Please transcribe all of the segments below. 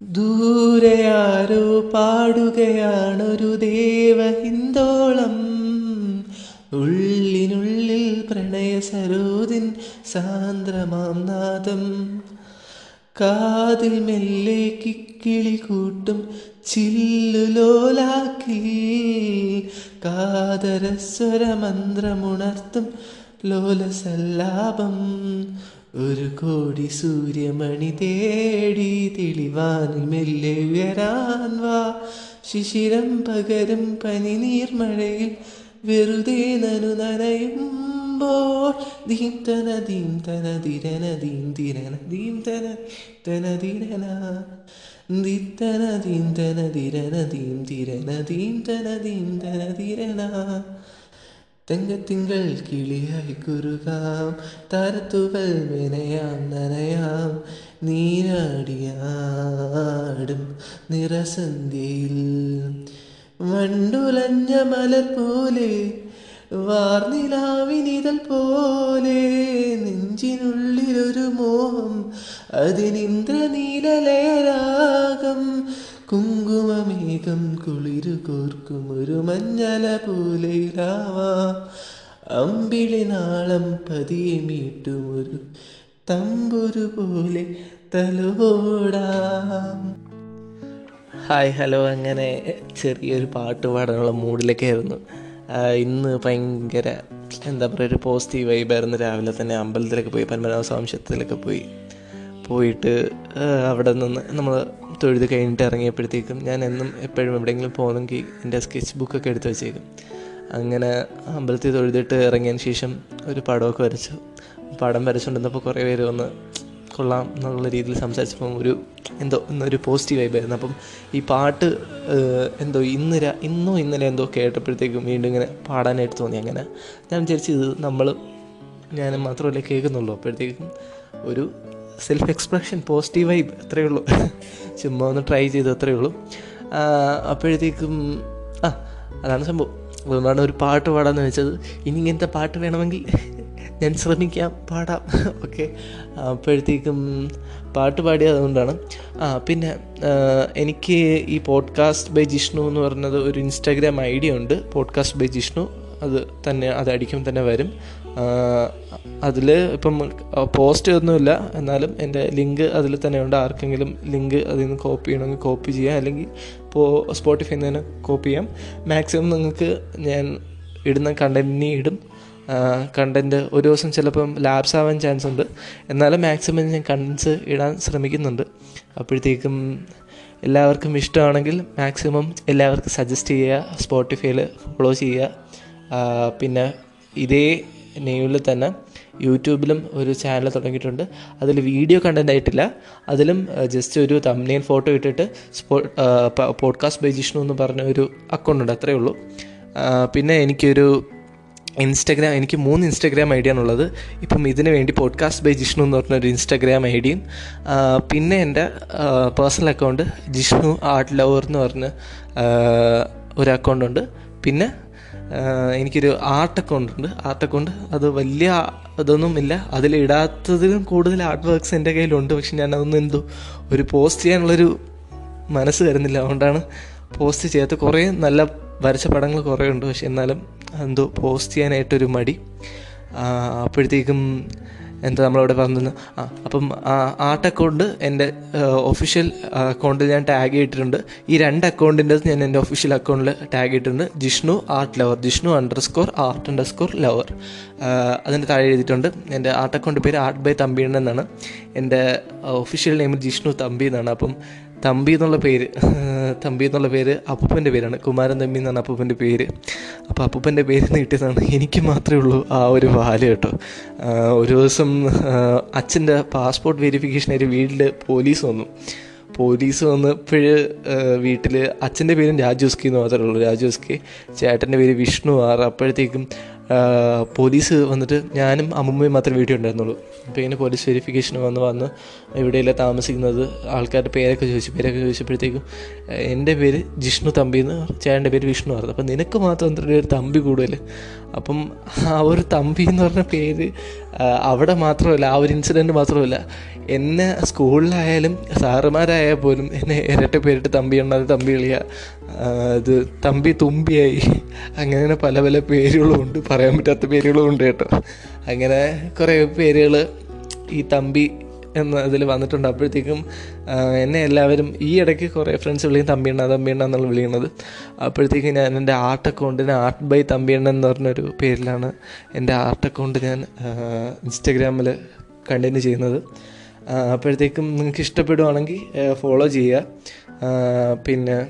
ദൂരെ ആരോ പാടുകയാണൊരു ദേവഹിന്ദോളം ഉള്ളിനുള്ളിൽ പ്രണയ സരോദിൻ സാന്ദ്രമാം നാദം. കാതിൽ മെല്ലെ കിക്കിളി കൂട്ടും ചില്ലുലോലാക്കി കാതരസ്വരമന്ത്രമുണർത്തും ലോലസല്ലാപം. ഒരു കോടി സൂര്യമണി തേടി തെളിവാൻ മെല്ലെ ഉയരാൻ വാ. ശിശിരം പകരും പനി നീർമഴയിൽ വെറുതെ നനു നനയുമ്പോൾ. ദീം തന ദീം തന തിരന ദീം തിരന ദീം തന തന തിരന ദിത്തന ദീം തന തിരന ദീം തിരന ദീം തന ദീം തന ദിരന. തങ്കത്തിങ്കൾ കിളിയായി കുറുകാം താരത്തുകൾ വിനയാം നനയാം നീരാടിയാടും നിറസന്ധ്യയിൽ. വണ്ടുലഞ്ഞ മലർ പോലെ വാർനിലാവിനിതൽ പോലെ നെഞ്ചിനുള്ളിലൊരു മോഹം അതിനിന്ദ്രനീലലയരാഗം കുങ്കുമമേകം കുളിരു കോർക്കും ഒരു മഞ്ഞല പോലെ അമ്പിളി നാളം പതിയെ മീട്ടും ഒരു തമ്പുരു പോലെ തലോടാം. Hi hello. അങ്ങനെ ചെറിയൊരു പാട്ട് പാടാനുള്ള മൂഡിലൊക്കെ ആയിരുന്നു ഇന്ന് ഭയങ്കര എന്താ പറയുക ഒരു പോസിറ്റീവ് വൈബായിരുന്നു രാവിലെ തന്നെ അമ്പലത്തിലൊക്കെ പോയി പരമനാഭ സ്വാംശത്തിലൊക്കെ പോയി. പോയിട്ട് അവിടെ നിന്ന് നമ്മൾ തൊഴുത് കഴിഞ്ഞിട്ട് ഇറങ്ങിയപ്പോഴത്തേക്കും ഞാൻ എന്നും എപ്പോഴും എവിടെയെങ്കിലും പോകുന്നെങ്കിൽ എന്റെ സ്കെച്ച് ബുക്കൊക്കെ എടുത്ത് വെച്ചേക്കും. അങ്ങനെ അമ്പലത്തിൽ തൊഴുതിട്ട് ഇറങ്ങിയതിന് ശേഷം ഒരു പടമൊക്കെ വരച്ചു. പടം വരച്ചുകൊണ്ടിരുന്നപ്പോൾ കുറേ പേര് വന്ന് കൊള്ളാം എന്നുള്ള രീതിയിൽ സംസാരിച്ചപ്പം ഒരു എന്തോ ഇന്നൊരു പോസിറ്റീവ് വൈബായിരുന്നു അപ്പം ഈ പാട്ട് എന്തോ ഇന്ന് ഇന്നോ ഇന്നലെ എന്തോ കേട്ടപ്പോഴത്തേക്കും വീണ്ടും ഇങ്ങനെ പാടാനായിട്ട് തോന്നി. അങ്ങനെ ഞാൻ വിചാരിച്ചു ഇത് നമ്മൾ ഞാൻ മാത്രമല്ലേ കേൾക്കുന്നുള്ളൂ. അപ്പോഴത്തേക്കും ഒരു സെൽഫ് എക്സ്പ്രഷൻ പോസിറ്റീവ് വൈബ് അത്രയേ ഉള്ളൂ. ചുമ്മാ ഒന്ന് ട്രൈ ചെയ്തു അത്രയേ ഉള്ളൂ. അപ്പോഴത്തേക്കും ആ അതാണ് സംഭവം. അതുകൊണ്ടാണ് ഒരു പാട്ട് പാടാമെന്ന് വെച്ചത്. ഇനി ഇങ്ങനത്തെ പാട്ട് വേണമെങ്കിൽ ഞാൻ ശ്രമിക്കാം പാടാം. ഓക്കെ അപ്പോഴത്തേക്കും പാട്ട് പാടിയത് അതുകൊണ്ടാണ്. ആ പിന്നെ എനിക്ക് ഈ പോഡ്കാസ്റ്റ് ബൈ ജിഷ്ണു എന്ന് പറഞ്ഞത് ഒരു ഇൻസ്റ്റാഗ്രാം ഐ ഡി ഉണ്ട്. പോഡ്കാസ്റ്റ് ബൈ ജിഷ്ണു അത് തന്നെ അത് അടിക്കും തന്നെ വരും. അതിൽ ഇപ്പം പോസ്റ്റ് ഒന്നുമില്ല. എന്നാലും എന്റെ ലിങ്ക് അതിൽ തന്നെ ഉണ്ട് ആർക്കെങ്കിലും ലിങ്ക് അതിൽ നിന്ന് കോപ്പി ചെയ്യണമെങ്കിൽ കോപ്പി ചെയ്യാം. അല്ലെങ്കിൽ ഇപ്പോൾ സ്പോട്ടിഫൈ തന്നെ കോപ്പി ചെയ്യാം. മാക്സിമം നിങ്ങൾക്ക് ഞാൻ ഇടുന്ന കണ്ടന്റിനെ ഇടും. കണ്ടന്റ് ഒരു ദിവസം ചിലപ്പം ലാബ്സ് ആവാൻ ചാൻസ് ഉണ്ട്. എന്നാലും മാക്സിമം ഞാൻ കണ്ടൻസ് ഇടാൻ ശ്രമിക്കുന്നുണ്ട്. അപ്പോഴത്തേക്കും എല്ലാവർക്കും ഇഷ്ടമാണെങ്കിൽ മാക്സിമം എല്ലാവർക്കും സജസ്റ്റ് ചെയ്യുക. സ്പോട്ടിഫൈയിൽ ഫോളോ ചെയ്യുക. പിന്നെ ഇതേ നെയിമിൽ തന്നെ യൂട്യൂബിലും ഒരു ചാനൽ തുടങ്ങിയിട്ടുണ്ട്. അതിൽ വീഡിയോ കണ്ടന്റ് ആയിട്ടില്ല. അതിലും ജസ്റ്റ് ഒരു തമ്നെയിൽ ഫോട്ടോ ഇട്ടിട്ട് സ്പോ പോഡ്കാസ്റ്റ് ബൈ ജിഷ്ണു എന്ന് പറഞ്ഞ ഒരു അക്കൗണ്ട് ഉണ്ട്. അത്രയേ ഉള്ളൂ. പിന്നെ എനിക്കൊരു ഇൻസ്റ്റഗ്രാം എനിക്ക് മൂന്ന് ഇൻസ്റ്റഗ്രാം ഐ ഡിയാണുള്ളത് ഇപ്പം ഇതിന് വേണ്ടി പോഡ്കാസ്റ്റ് ബൈ ജിഷ്ണു എന്ന് പറഞ്ഞൊരു ഇൻസ്റ്റഗ്രാം ഐ ഡിയും പിന്നെ എന്റെ personal account Jishnu art lover എന്ന് പറഞ്ഞ ഒരു അക്കൗണ്ട് ഉണ്ട്. പിന്നെ എനിക്കൊരു ആർട്ട് അക്കൗണ്ട് ഉണ്ട്. ആർട്ട് അക്കൗണ്ട് അത് വലിയ ഇതൊന്നും ഇല്ല. അതിലിടാത്തതിലും കൂടുതൽ ആർട്ട് വർക്ക്സ് എന്റെ കയ്യിലുണ്ട്. പക്ഷെ ഞാൻ അതൊന്നും എന്തോ ഒരു പോസ്റ്റ് ചെയ്യാനുള്ളൊരു മനസ്സ് വരുന്നില്ല അതുകൊണ്ടാണ് പോസ്റ്റ് ചെയ്യാത്ത കുറേ നല്ല വരച്ച പടങ്ങൾ കുറേ ഉണ്ട്. പക്ഷെ എന്നാലും എന്തോ പോസ്റ്റ് ചെയ്യാനായിട്ടൊരു മടി. അപ്പോഴത്തേക്കും എന്താ നമ്മളവിടെ പറഞ്ഞു ആ അപ്പം ആർട്ട് അക്കൗണ്ട് എന്റെ ഒഫീഷ്യൽ അക്കൗണ്ടിൽ ഞാൻ ടാഗ് ചെയ്തിട്ടുണ്ട് ഈ രണ്ട് അക്കൗണ്ടിന്റെ ഞാൻ എന്റെ ഒഫീഷ്യൽ അക്കൗണ്ടിൽ ടാഗ് ചെയ്തിട്ടുണ്ട് Jishnu art lover Jishnu underscore art underscore lover അതിന്റെ താഴെ എഴുതിയിട്ടുണ്ട്. എന്റെ ആർട്ട് അക്കൗണ്ട് പേര് ആർട്ട് ബൈ തമ്പി എന്നാണ്. എന്റെ ഒഫീഷ്യൽ നെയിം ജിഷ്ണു തമ്പി എന്നാണ്. അപ്പം തമ്പി എന്നുള്ള പേര് തമ്പി എന്നുള്ള പേര് അപ്പൂപ്പന്റെ പേരാണ്. കുമാരൻ തമ്പി എന്നാണ് അപ്പൂപ്പന്റെ പേര്. അപ്പോൾ അപ്പൂപ്പന്റെ പേര് നീട്ടിയതാണ് എനിക്ക് മാത്രമേ ഉള്ളൂ ആ ഒരു വാൽ കേട്ടോ. ഒരു ദിവസം അച്ഛന്റെ പാസ്പോർട്ട് വെരിഫിക്കേഷനായിട്ട് വീട്ടിൽ പോലീസ് വന്നു. പോലീസ് വന്നപ്പോൾ വീട്ടിൽ അച്ഛന്റെ പേരും രാജുസ്കി എന്ന് മാത്രമേ ഉള്ളൂ. രാജുസ്കി ചേട്ടന്റെ പേര് വിഷ്ണു ആർ. അപ്പോഴത്തേക്കും പോലീസ് വന്നിട്ട് ഞാനും അമ്മുമ്മയും മാത്രമേ വീട്ടിൽ ഉണ്ടായിരുന്നുള്ളൂ. അപ്പോൾ ഇങ്ങനെ പോലീസ് വെരിഫിക്കേഷൻ വന്ന് വന്ന് എവിടെയല്ല താമസിക്കുന്നത്. ആൾക്കാരുടെ പേരൊക്കെ ചോദിച്ചു. പേരൊക്കെ ചോദിച്ചപ്പോഴത്തേക്കും എന്റെ പേര് ജിഷ്ണു തമ്പി എന്ന് ചേട്ടന്റെ പേര് വിഷ്ണു ആയിരുന്നു. അപ്പം നിനക്ക് മാത്രം എന്തൊരു ഒരു തമ്പി കൂടുതൽ. അപ്പം ആ ഒരു തമ്പി എന്ന് പറഞ്ഞ പേര് അവിടെ മാത്രമല്ല ആ ഒരു ഇൻസിഡന്റ് മാത്രമല്ല എന്നെ സ്കൂളിലായാലും സാറുമാരായാൽ പോലും എന്നെ ഇരട്ട പേരിട്ട് തമ്പി ഉണ്ടാകും തമ്പി എളിയ ഇത് തമ്പി തുമ്പിയായി. അങ്ങനെ പല പല പേരുകളും ഉണ്ട്. പറയാൻ പറ്റാത്ത പേരുകളും ഉണ്ട് കേട്ടോ. അങ്ങനെ കുറേ പേരുകൾ ഈ തമ്പി എന്ന ഇതിൽ വന്നിട്ടുണ്ട്. അപ്പോഴത്തേക്കും എന്നെ എല്ലാവരും ഈ ഇടയ്ക്ക് കുറേ ഫ്രണ്ട്സ് വിളിക്കും തമ്പിയണ്ണ തമ്പിയണ്ണ എന്നുള്ള വിളിക്കുന്നത്. അപ്പോഴത്തേക്കും ഞാൻ എന്റെ ആർട്ട് അക്കൗണ്ടിന് ആർട്ട് ബൈ തമ്പിയണ്ണ എന്ന് പറഞ്ഞൊരു പേരിലാണ് എന്റെ ആർട്ട് അക്കൗണ്ട് ഞാൻ ഇൻസ്റ്റഗ്രാമിൽ കണ്ടിന്യൂ ചെയ്യുന്നത്. അപ്പോഴത്തേക്കും നിങ്ങൾക്ക് ഇഷ്ടപ്പെടുവാണെങ്കിൽ ഫോളോ ചെയ്യുക. പിന്നെ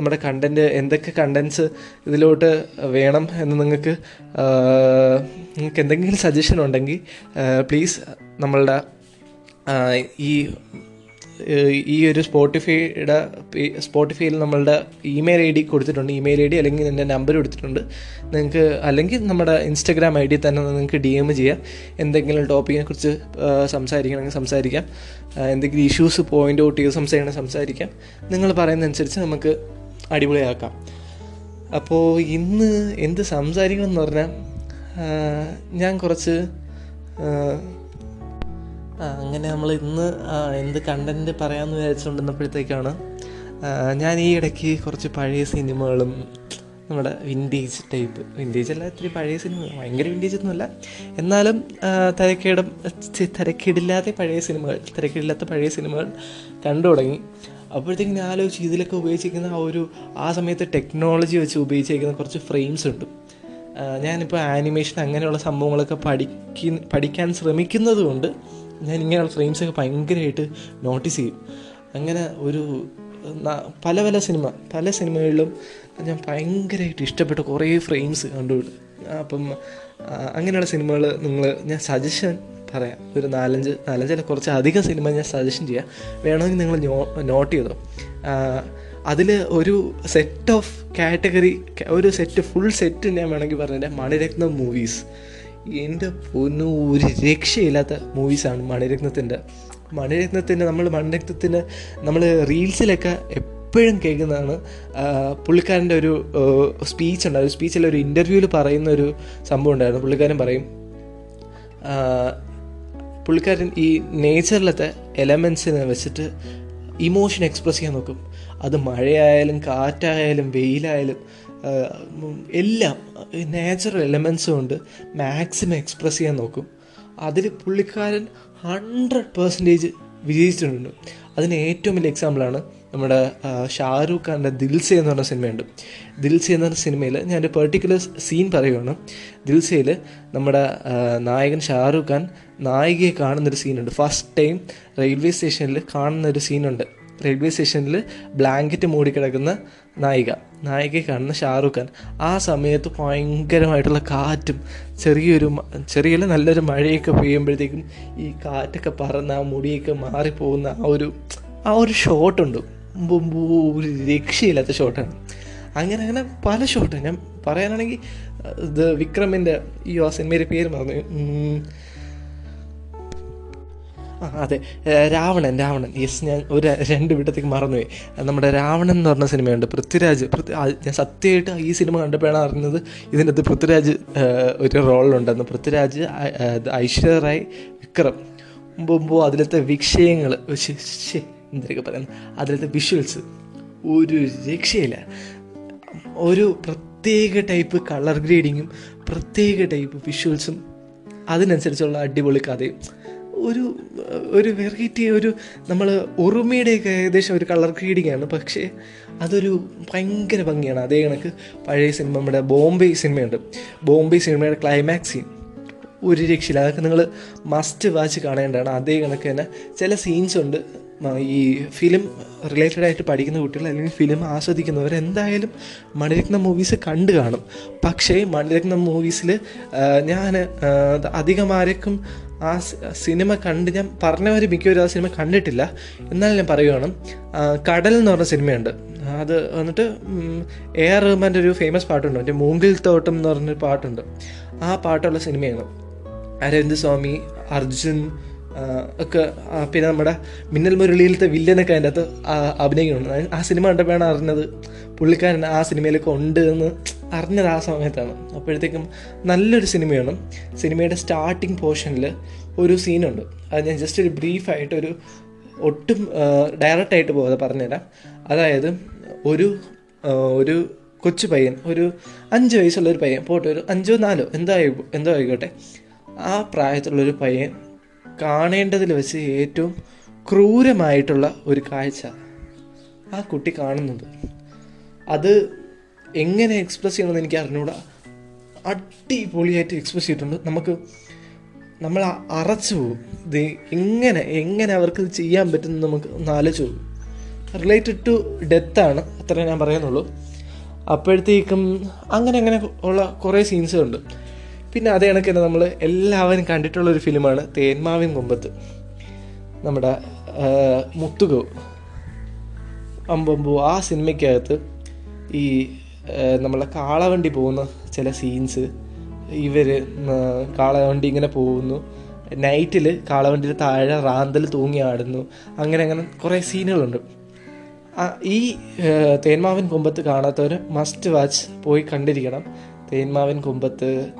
നമ്മുടെ കണ്ടന്റ് എന്തൊക്കെ കണ്ടൻസ് ഇതിലോട്ട് വേണം എന്ന് നിങ്ങൾക്ക് നിങ്ങൾക്ക് എന്തെങ്കിലും സജഷൻ ഉണ്ടെങ്കിൽ പ്ലീസ് നമ്മളുടെ ഈ ഈ ഒരു സ്പോട്ടിഫൈയുടെ സ്പോട്ടിഫൈയിൽ നമ്മളുടെ ഇമെയിൽ ഐ ഡി കൊടുത്തിട്ടുണ്ട്. ഇമെയിൽ ഐ ഡി അല്ലെങ്കിൽ എന്റെ നമ്പർ കൊടുത്തിട്ടുണ്ട്. നിങ്ങൾക്ക് അല്ലെങ്കിൽ നമ്മുടെ ഇൻസ്റ്റഗ്രാം ഐ ഡി തന്നെ നിങ്ങൾക്ക് ഡി എം ചെയ്യാം. എന്തെങ്കിലും ടോപ്പിക്കിനെ കുറിച്ച് സംസാരിക്കണമെങ്കിൽ സംസാരിക്കാം. എന്തെങ്കിലും ഇഷ്യൂസ് പോയിന്റ് ഔട്ട് ചെയ്ത് സംസാരിക്കണമെങ്കിൽ സംസാരിക്കാം. നിങ്ങൾ പറയുന്നതനുസരിച്ച് നമുക്ക് അടിപൊളിയാക്കാം. അപ്പോൾ ഇന്ന് എന്ത് സംസാരിക്കണം എന്ന് പറഞ്ഞാൽ ഞാൻ കുറച്ച് അങ്ങനെ നമ്മൾ ഇന്ന് എന്ത് കണ്ടന്റ് പറയാമെന്ന് വിചാരിച്ചുകൊണ്ടിരുന്നപ്പോഴത്തേക്കാണ് ഞാൻ ഈ ഇടയ്ക്ക് കുറച്ച് പഴയ സിനിമകളും നമ്മുടെ വിന്റേജ് ടൈപ്പ് വിന്റേജ് അല്ല ഇത്തിരി പഴയ സിനിമ ഭയങ്കര വിന്റേജ് ഒന്നുമല്ല. എന്നാലും തിരക്കേടും തിരക്കിടില്ലാത്ത പഴയ സിനിമകൾ തിരക്കിടില്ലാത്ത പഴയ സിനിമകൾ കണ്ടു തുടങ്ങി. അപ്പോഴത്തേക്കും ഞാൻ ആലോചിച്ച് ഇതിലൊക്കെ ഉപയോഗിച്ചിരിക്കുന്ന ആ ഒരു ആ സമയത്ത് ടെക്നോളജി വെച്ച് ഉപയോഗിച്ചിരിക്കുന്ന കുറച്ച് ഫ്രെയിംസ് ഉണ്ട്. ഞാനിപ്പോൾ ആനിമേഷൻ അങ്ങനെയുള്ള സംഭവങ്ങളൊക്കെ പഠിക്ക പഠിക്കാൻ ശ്രമിക്കുന്നത് കൊണ്ട് ഞാൻ ഇങ്ങനെയുള്ള ഫ്രെയിംസൊക്കെ ഭയങ്കരമായിട്ട് നോട്ടീസ് ചെയ്യും. അങ്ങനെ ഒരു പല പല സിനിമ പല സിനിമകളിലും ഞാൻ ഭയങ്കരമായിട്ട് ഇഷ്ടപ്പെട്ട കുറേ ഫ്രെയിംസ് കണ്ടുപിടി അപ്പം അങ്ങനെയുള്ള സിനിമകൾ നിങ്ങൾ ഞാൻ സജഷൻ പറയാം. ഒരു നാലഞ്ച് നാലഞ്ചല്ല കുറച്ച് അധികം സിനിമ ഞാൻ സജഷൻ ചെയ്യാം. വേണമെങ്കിൽ നിങ്ങൾ നോട്ട് ചെയ്തോ. അതിൽ ഒരു സെറ്റ് ഓഫ് കാറ്റഗറി ഒരു സെറ്റ് ഫുൾ സെറ്റ് ഞാൻ വേണമെങ്കിൽ പറഞ്ഞാൽ മണിരത്നം മൂവീസ് എന്റെ പൊന്നു ഒരു രക്ഷയില്ലാത്ത മൂവീസാണ് മണിരത്നത്തിന്റെ മണിരത്നത്തിന്റെ നമ്മൾ മണിരത്നത്തിന്റെ നമ്മൾ റീൽസിലൊക്കെ എപ്പോഴും കേൾക്കുന്നതാണ്. പുള്ളിക്കാരന്റെ ഒരു സ്പീച്ച് ഉണ്ടായിരുന്നു സ്പീച്ചിൽ ഒരു ഇന്റർവ്യൂവിൽ പറയുന്ന ഒരു സംഭവം ഉണ്ടായിരുന്നു. പുള്ളിക്കാരൻ പറയും പുള്ളിക്കാരൻ ഈ നേച്ചറിലത്തെ എലമെൻസിനെ വെച്ചിട്ട് ഇമോഷൻ എക്സ്പ്രസ് ചെയ്യാൻ നോക്കും. അത് മഴയായാലും കാറ്റായാലും വെയിലായാലും എല്ലാം നാച്ചുറൽ എലമെൻസ് കൊണ്ട് മാക്സിമം എക്സ്പ്രസ് ചെയ്യാൻ നോക്കും. അതിൽ പുള്ളിക്കാരൻ ഹൺഡ്രഡ് പെർസെന്റേജ് വിജയിച്ചിട്ടുണ്ട്. അതിന് ഏറ്റവും വലിയ എക്സാമ്പിളാണ് നമ്മുടെ ഷാരൂഖ് ഖാന്റെ ദിൽസെ എന്ന് പറഞ്ഞ സിനിമയുണ്ട്. ദിൽസെ എന്ന് പറഞ്ഞ സിനിമയിൽ ഞാൻ ഒരു പെർട്ടിക്കുലർ സീൻ പറയുകയാണ് ദിൽസയിൽ നമ്മുടെ നായകൻ ഷാരൂഖ് ഖാൻ നായികയെ കാണുന്നൊരു സീനുണ്ട് ഫസ്റ്റ് ടൈം റെയിൽവേ സ്റ്റേഷനിൽ കാണുന്നൊരു സീനുണ്ട് റെയിൽവേ സ്റ്റേഷനിൽ ബ്ലാങ്കറ്റ് മൂടിക്കിടക്കുന്ന നായിക. നായികയെ കാണുന്ന ഷാറൂഖ് ഖാൻ. ആ സമയത്ത് ഭയങ്കരമായിട്ടുള്ള കാറ്റും ചെറിയൊരു ചെറിയ നല്ലൊരു മഴയൊക്കെ പെയ്യുമ്പോഴത്തേക്കും ഈ കാറ്റൊക്കെ പറന്ന് ആ മുടിയൊക്കെ മാറിപ്പോകുന്ന ആ ഒരു ആ ഒരു ഷോട്ടുണ്ട് ഒരു രക്ഷയില്ലാത്ത ഷോട്ടാണ് അങ്ങനെ അങ്ങനെ പല ഷോട്ടാണ് ഞാൻ പറയാനാണെങ്കിൽ ഇത് വിക്രമിന്റെ ഈ ആ സിനിമയുടെ പേര് മറന്നു. ആ അതെ. രാവണൻ രാവണൻ. യെസ് ഞാൻ ഒരു രണ്ട് വിട്ടത്തേക്ക് മറന്നുപോയി. നമ്മുടെ രാവണൻ എന്ന് പറഞ്ഞ സിനിമയുണ്ട്. പൃഥ്വിരാജ് പൃഥ്വി- ഞാൻ സത്യമായിട്ട് ഈ സിനിമ കണ്ടപ്പോഴാണ് അറിഞ്ഞത് ഇതിനകത്ത് പൃഥ്വിരാജ് ഒരു റോളിലുണ്ടെന്ന് പൃഥ്വിരാജ് ഐശ്വര്യ റായ് വിക്രം. മുമ്പ് അതിലത്തെ വിഷയങ്ങൾ എന്തൊക്കെ പറയുന്നത്. അതിലത്തെ വിഷ്വൽസ് ഒരു രക്ഷയില്ല. ഒരു പ്രത്യേക ടൈപ്പ് കളർ ഗ്രേഡിങ്ങും പ്രത്യേക ടൈപ്പ് വിഷ്വൽസും അതിനനുസരിച്ചുള്ള അടിപൊളി കഥയും. ഒരു ഒരു വെറൈറ്റി ഒരു നമ്മൾ ഉറുമയുടെയൊക്കെ ഏകദേശം ഒരു കളർ ഗ്രേഡിംഗ് ആണ്. പക്ഷേ അതൊരു ഭയങ്കര ഭംഗിയാണ്. അതേ കണക്ക് പഴയ സിനിമ നമ്മുടെ ബോംബെ സിനിമയുണ്ട് ബോംബെ സിനിമയുടെ ക്ലൈമാക്സ് സീൻ ഒരു രക്ഷയില്ല. അതൊക്കെ നിങ്ങൾ മസ്റ്റ് വാച്ച് കാണേണ്ടതാണ്. അതേ കണക്ക് തന്നെ ചില സീൻസ് ഉണ്ട്. ഈ ഫിലിം റിലേറ്റഡ് ആയിട്ട് പഠിക്കുന്ന കുട്ടികൾ അല്ലെങ്കിൽ ഫിലിം ആസ്വദിക്കുന്നവർ എന്തായാലും മണിരത്ന മൂവീസ് കണ്ടു കാണും. പക്ഷേ മണിരത്ന മൂവീസിൽ ഞാൻ അധികം ആരേക്കും ആ സിനിമ കണ്ട് ഞാൻ പറഞ്ഞവർ മിക്കവരും ആ സിനിമ കണ്ടിട്ടില്ല. എന്നാലും ഞാൻ പറയുകയാണ് കടൽ എന്ന് പറഞ്ഞ സിനിമയുണ്ട്. അത് വന്നിട്ട് എ ആർ റഹ്മാന്റെ ഒരു ഫേമസ് പാട്ടുണ്ട്. മറ്റേ മൂങ്കിൽ തോട്ടം എന്ന് പറഞ്ഞൊരു പാട്ടുണ്ട്. ആ പാട്ടുള്ള സിനിമയാണ്. അരവിന്ദ് സ്വാമി അർജുൻ ഒക്കെ പിന്നെ നമ്മുടെ മിന്നൽ മുരളിയിലത്തെ വില്ലനൊക്കെ അതിന്റെ അകത്ത് അഭിനയിക്കുന്നുണ്ട്. ആ സിനിമ കണ്ടപ്പോഴാണ് അറിഞ്ഞത് പുള്ളിക്കാരൻ ആ സിനിമയിലൊക്കെ ഉണ്ട് എന്ന് അറിഞ്ഞത് ആ സമയത്താണ്. അപ്പോഴത്തേക്കും നല്ലൊരു സിനിമയാണ് സിനിമയുടെ സ്റ്റാർട്ടിങ് പോർഷനിൽ ഒരു സീനുണ്ട് അത് ഞാൻ ജസ്റ്റ് ഒരു ബ്രീഫായിട്ട് ഒരു ഒട്ടും ഡയറക്റ്റായിട്ട് പോകാതെ പറഞ്ഞുതരാം. അതായത് ഒരു ഒരു കൊച്ചു പയ്യൻ ഒരു അഞ്ച് വയസ്സുള്ള ഒരു പയ്യൻ പോട്ടെ ഒരു അഞ്ചോ നാലോ എന്തോ എന്തോ ആയിക്കോട്ടെ. ആ പ്രായത്തിലുള്ളൊരു പയ്യൻ കാണേണ്ടതിൽ വെച്ച് ഏറ്റവും ക്രൂരമായിട്ടുള്ള ഒരു കാഴ്ച ആ കുട്ടി കാണുന്നത്. അത് എങ്ങനെ എക്സ്പ്രസ് ചെയ്യണമെന്ന് എനിക്ക് അറിഞ്ഞുകൂടാ അടിപൊളിയായിട്ട് എക്സ്പ്രസ് ചെയ്തിട്ടുണ്ട്. നമുക്ക് നമ്മൾ അറച്ചു പോകും. ഇത് എങ്ങനെ എങ്ങനെ അവർക്ക് ചെയ്യാൻ പറ്റുമെന്ന് നമുക്ക് ഒന്ന് ആലോചിച്ച് പോകും റിലേറ്റഡ് ടു ഡെത്താണ് അത്രേ ഞാൻ പറയുന്നുള്ളൂ അപ്പോഴത്തേക്കും അങ്ങനെ അങ്ങനെ ഉള്ള കുറേ സീൻസുണ്ട് പിന്നെ അതേ കണക്ക് തന്നെ നമ്മൾ എല്ലാവരും കണ്ടിട്ടുള്ള ഒരു ഫിലിമാണ് തേന്മാവിൻ കൊമ്പത്ത്. നമ്മുടെ മുത്തുകോ അമ്പമ്പു ആ സിനിമയ്ക്കകത്ത് ഈ നമ്മളെ കാളവണ്ടി പോകുന്ന ചില സീൻസ് ഇവർ കാളവണ്ടി ഇങ്ങനെ പോകുന്നു. നൈറ്റിൽ കാളവണ്ടിയിൽ താഴെ റാന്തൽ തൂങ്ങി ആടുന്നു. അങ്ങനെ അങ്ങനെ കുറേ സീനുകളുണ്ട്. ഈ തേന്മാവിൻ കുമ്പത്ത് കാണാത്തവർ മസ്റ്റ് വാച്ച് പോയി കണ്ടിരിക്കണം. തേന്മാവിൻ കൊമ്പത്ത്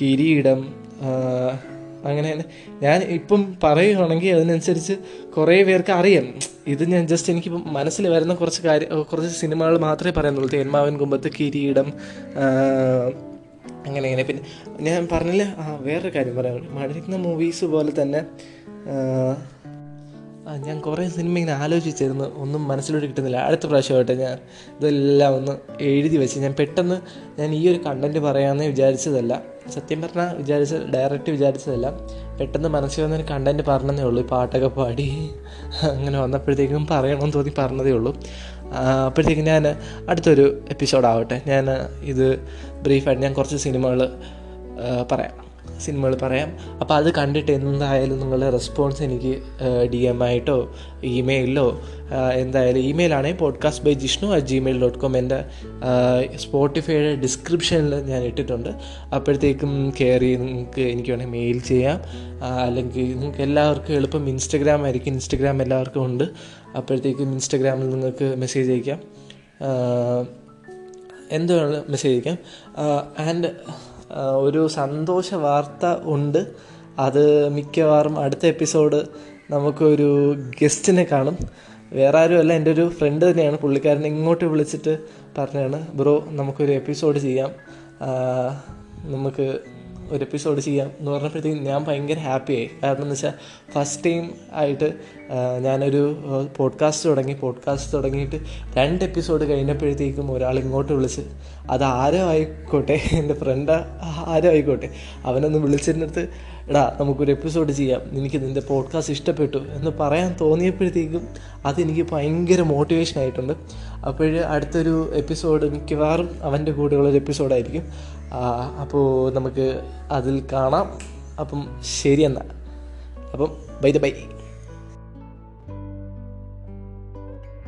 കിരീടം അങ്ങനെ ഞാൻ ഇപ്പം പറയുകയാണെങ്കിൽ അതിനനുസരിച്ച് കുറേ പേർക്ക് അറിയാം. ഇത് ഞാൻ ജസ്റ്റ് എനിക്കിപ്പം മനസ്സിൽ വരുന്ന കുറച്ച് കാര്യം കുറച്ച് സിനിമകൾ മാത്രമേ പറയുന്നുള്ളൂ. തേന്മാവൻ കുമ്പത്ത് കിരീടം അങ്ങനെ അങ്ങനെ. പിന്നെ ഞാൻ പറഞ്ഞില്ല ആ വേറൊരു കാര്യം പറയാം മടിക്കുന്ന മൂവീസ് പോലെ തന്നെ ഞാൻ കുറേ സിനിമ ഇങ്ങനെ ആലോചിച്ചിരുന്നു. ഒന്നും മനസ്സിലോട്ട് കിട്ടുന്നില്ല. അടുത്ത പ്രാവശ്യമായിട്ട് ഞാൻ ഇതെല്ലാം ഒന്ന് എഴുതി വെച്ച് ഞാൻ പെട്ടെന്ന് ഞാൻ ഈ ഒരു കണ്ടന്റ് പറയാമെന്ന് വിചാരിച്ചതല്ല. സത്യം പറഞ്ഞാൽ വിചാരിച്ച ഡയറക്റ്റ് വിചാരിച്ചതല്ല. പെട്ടെന്ന് മനസ്സിൽ വന്നൊരു കണ്ടന്റ് പറഞ്ഞതേ ഉള്ളൂ. ഈ പാട്ടൊക്കെ പാടി അങ്ങനെ വന്നപ്പോഴത്തേക്കും പറയണമെന്ന് തോന്നി പറഞ്ഞതേ ഉള്ളൂ. അപ്പോഴത്തേക്കും ഞാൻ അടുത്തൊരു എപ്പിസോഡാവട്ടെ ഞാൻ ഇത് ബ്രീഫായിട്ട് ഞാൻ കുറച്ച് സിനിമകൾ പറയാം. സിനിമകൾ പറയാം. അപ്പോൾ അത് കണ്ടിട്ട് എന്തായാലും നിങ്ങളുടെ റെസ്പോൺസ് എനിക്ക് ഡി എം ആയിട്ടോ ഇമെയിലോ എന്തായാലും ഇമെയിലാണെങ്കിൽ podcast by Jishnu at Gmail dot com എന്റെ സ്പോട്ടിഫൈയുടെ ഡിസ്ക്രിപ്ഷനിൽ ഞാൻ ഇട്ടിട്ടുണ്ട്. അപ്പോഴത്തേക്കും കയറി നിങ്ങൾക്ക് എനിക്ക് വേണമെങ്കിൽ മെയിൽ ചെയ്യാം. അല്ലെങ്കിൽ നിങ്ങൾക്ക് എല്ലാവർക്കും എളുപ്പം ഇൻസ്റ്റഗ്രാം ആയിരിക്കും. ഇൻസ്റ്റഗ്രാം എല്ലാവർക്കും ഉണ്ട്. അപ്പോഴത്തേക്കും ഇൻസ്റ്റഗ്രാമിൽ നിങ്ങൾക്ക് മെസ്സേജ് അയക്കാം. എന്താണ് മെസ്സേജ് അയക്കാം? ആൻഡ് ഒരു സന്തോഷ വാർത്ത ഉണ്ട്. അത് മിക്കവാറും അടുത്ത എപ്പിസോഡ് നമുക്കൊരു ഗസ്റ്റിനെ കാണും. വേറെ ആരുമല്ല എന്റെ ഒരു ഫ്രണ്ട് തന്നെയാണ് പുള്ളിക്കാരനെ ഇങ്ങോട്ട് വിളിച്ചിട്ട് പറഞ്ഞാണ് ബ്രോ നമുക്കൊരു എപ്പിസോഡ് ചെയ്യാം. നമുക്ക് ഒരു എപ്പിസോഡ് ചെയ്യാം എന്ന് പറഞ്ഞപ്പോഴത്തേക്കും ഞാൻ ഭയങ്കര ഹാപ്പിയായി കാരണം എന്ന് വെച്ചാൽ ഫസ്റ്റ് ടൈം ആയിട്ട് ഞാനൊരു പോഡ്കാസ്റ്റ് തുടങ്ങി പോഡ്കാസ്റ്റ് തുടങ്ങിയിട്ട് രണ്ട് എപ്പിസോഡ് കഴിഞ്ഞപ്പോഴത്തേക്കും ഒരാൾ ഇങ്ങോട്ട് വിളിച്ച് അത് ആരോ ആയിക്കോട്ടെ എന്റെ ഫ്രണ്ട് ആരോ ആയിക്കോട്ടെ അവനൊന്ന് വിളിച്ചിരുന്നിടത്ത് എടാ നമുക്കൊരു എപ്പിസോഡ് ചെയ്യാം. എനിക്ക് നിന്റെ പോഡ്കാസ്റ്റ് ഇഷ്ടപ്പെട്ടു. എന്ന് പറയാൻ തോന്നിയപ്പോഴത്തേക്കും അതെനിക്ക് ഭയങ്കര മോട്ടിവേഷൻ ആയിട്ടുണ്ട്. അപ്പോഴ് അടുത്തൊരു എപ്പിസോഡ് മിക്കവാറും അവന്റെ കൂടെയുള്ളൊരു എപ്പിസോഡായിരിക്കും അപ്പോൾ നമുക്ക് അതിൽ കാണാം. അപ്പം ശരി എന്നാൽ അപ്പം ബൈ ദ ബൈ.